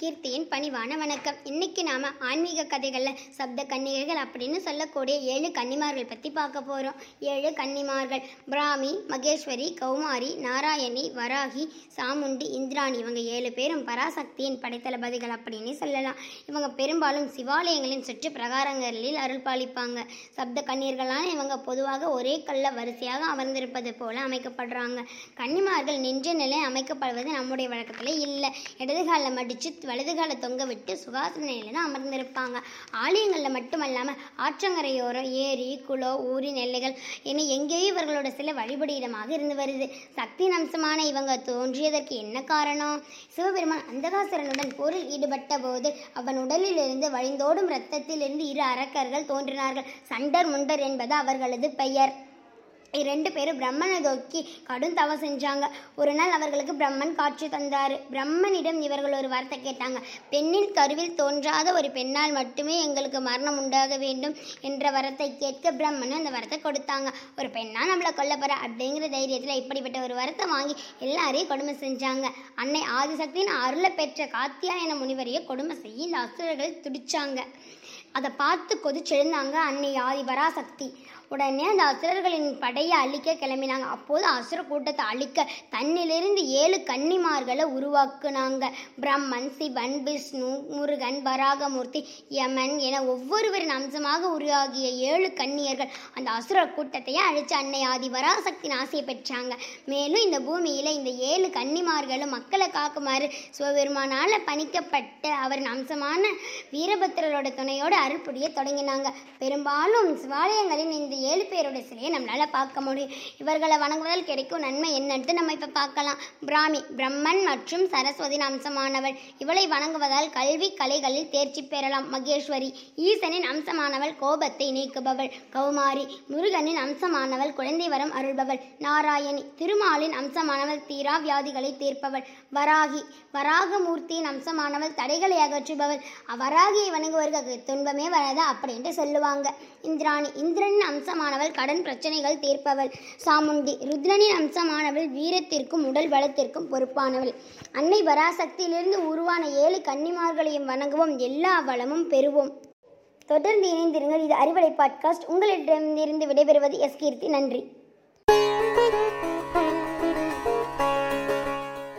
கீர்த்தியின் பணிவான வணக்கம். இன்னைக்கு நாம ஆன்மீக கதைகளில் சப்த கன்னிகைகள் அப்படின்னு சொல்லக்கூடிய ஏழு கன்னிமார்கள் பற்றி பார்க்க போகிறோம் ஏழு கன்னிமார்கள். பிராமி மகேஸ்வரி கௌமாரி நாராயணி வராகி சாமுண்டி இந்திராணி இவங்க ஏழு பேரும் பராசக்தியின் படைத்தளபதிகள் அப்படின்னு சொல்லலாம். இவங்க பெரும்பாலும் சிவாலயங்களின் சுற்று பிரகாரங்களில் அருள் பாலிப்பாங்க சப்த கண்ணீர்களான இவங்க பொதுவாக ஒரே கல்ல வரிசையாக அமர்ந்திருப்பது போல அமைக்கப்படுறாங்க. கன்னிமார்கள் நின்ற நிலை அமைக்கப்படுவது நம்முடைய வழக்கத்தில் இல்லை. இடதுகாலில் மடித்து வலது காலை தொங்க விட்டு சுகாசன நிலையில தான் அமர்ந்திருப்பாங்க. ஆலயங்களில் மட்டுமல்லாமல் ஆற்றங்கரையோரம் ஏரி குளோ ஊரின் எல்லைகள் என எங்கேயோ இவர்களோட சில வழிபடியிடமாக இருந்து வருது. சக்தி அம்சமான இவங்க தோன்றியதற்கு என்ன காரணம்? சிவபெருமான் அந்தகாசுரனுடன் போரில் ஈடுபட்ட போது அவன் உடலிலிருந்து வழிந்தோடும் இரத்தத்திலிருந்து இரு அரக்கர்கள் தோன்றினார்கள். சண்டர் முண்டர் என்பது அவர்களது பெயர். இரண்டு பேரும் பிரம்மனை நோக்கி கடும் தவம் செஞ்சாங்க. ஒரு நாள் அவர்களுக்கு பிரம்மன் காட்சி தந்தார். பிரம்மனிடம் இவர்கள் ஒரு வரத்தை கேட்டாங்க. பெண்ணின் கருவில் தோன்றாத ஒரு பெண்ணால் மட்டுமே எங்களுக்கு மரணம் உண்டாக வேண்டும் என்ற வரத்தை கேட்க பிரம்மன் அந்த வரத்தை கொடுத்தாங்க. ஒரு பெண்ணா நம்மளை கொல்ல போற? அப்படிங்கிற தைரியத்தில் இப்படிப்பட்ட ஒரு வரத்தை வாங்கி எல்லாரையும் கொடுமை செஞ்சாங்க. அன்னை ஆதிசக்தியின் அருளை பெற்ற காத்தியாயன முனிவரையே கொடுமை செய்ய இந்த அசுரர்கள் துடிச்சாங்க. அதை பார்த்து கொதிச்செழுந்தாங்க அன்னை ஆதி பராசக்தி உடனே அந்த அசுரர்களின் படையை அழிக்க கிளம்பினாங்க. அப்போது அசுர கூட்டத்தை அழிக்க தன்னிலிருந்து ஏழு கன்னிமார்களை உருவாக்குனாங்க. பிரம்மன் சிவன் விஷ்ணு முருகன் வராகமூர்த்தி யமன் என ஒவ்வொருவரின் அம்சமாக உருவாகிய ஏழு கன்னியர்கள் அந்த அசுர கூட்டத்தையே அழிச்சு அன்னை ஆதி பராசக்தி ஆசையை பெற்றாங்க. மேலும் இந்த பூமியில இந்த ஏழு கன்னிமார்களும் மக்களை காக்குமாறு சிவபெருமானால பணிக்கப்பட்ட அவரின் அம்சமான வீரபத்திரரோட துணையோடு அருள் புரிய தொடங்கினாங்க. பெரும்பாலும் சிவாலயங்களின் இந்த ஏழு பேருடைய சிலையை நம்மளால பார்க்க முடியும். இவர்களை வணங்குவதால் கிடைக்கும் நன்மை என்னன்ட்டு நம்ம இப்போ பார்க்கலாம். பிராமி பிரம்மன் மற்றும் சரஸ்வதியின் அம்சமானவள். இவளை வணங்குவதால் கல்வி கலைகளில் தேர்ச்சி பெறலாம். மகேஸ்வரி ஈசனின் அம்சமானவள் கோபத்தை நீக்குபவள். கௌமாரி முருகனின் அம்சமானவள் குழந்தை வரம் அருள்பவள். நாராயணி திருமாலின் அம்சமானவள் தீரா வியாதிகளை தீர்ப்பவள். வராகி வராகமூர்த்தியின் அம்சமானவள் தடைகளை அகற்றுபவள். வராகியை வணங்குவதற்கு துன்பமே வராது அப்படின்ட்டு சொல்லுவாங்க. இந்திராணி இந்திரனின் அம்சமானவள் கடன் பிரச்சனைகள் தீர்ப்பவள். சாமுண்டி ருத்ரனின் அம்சமானவள் வீரத்திற்கும் உடல் பலத்திற்கும் பொறுப்பானவள். அன்னை வராசக்தியிலிருந்து உருவான ஏழு கன்னிமார்களையும் வணங்குவோம். எல்லா வளமும் பெறுவோம். தொடர்ந்து இணைந்திருங்கள். இது அறிவலை பாட்காஸ்ட். உங்களிடமிருந்து விடைபெறுவது எஸ் கீர்த்தி. நன்றி.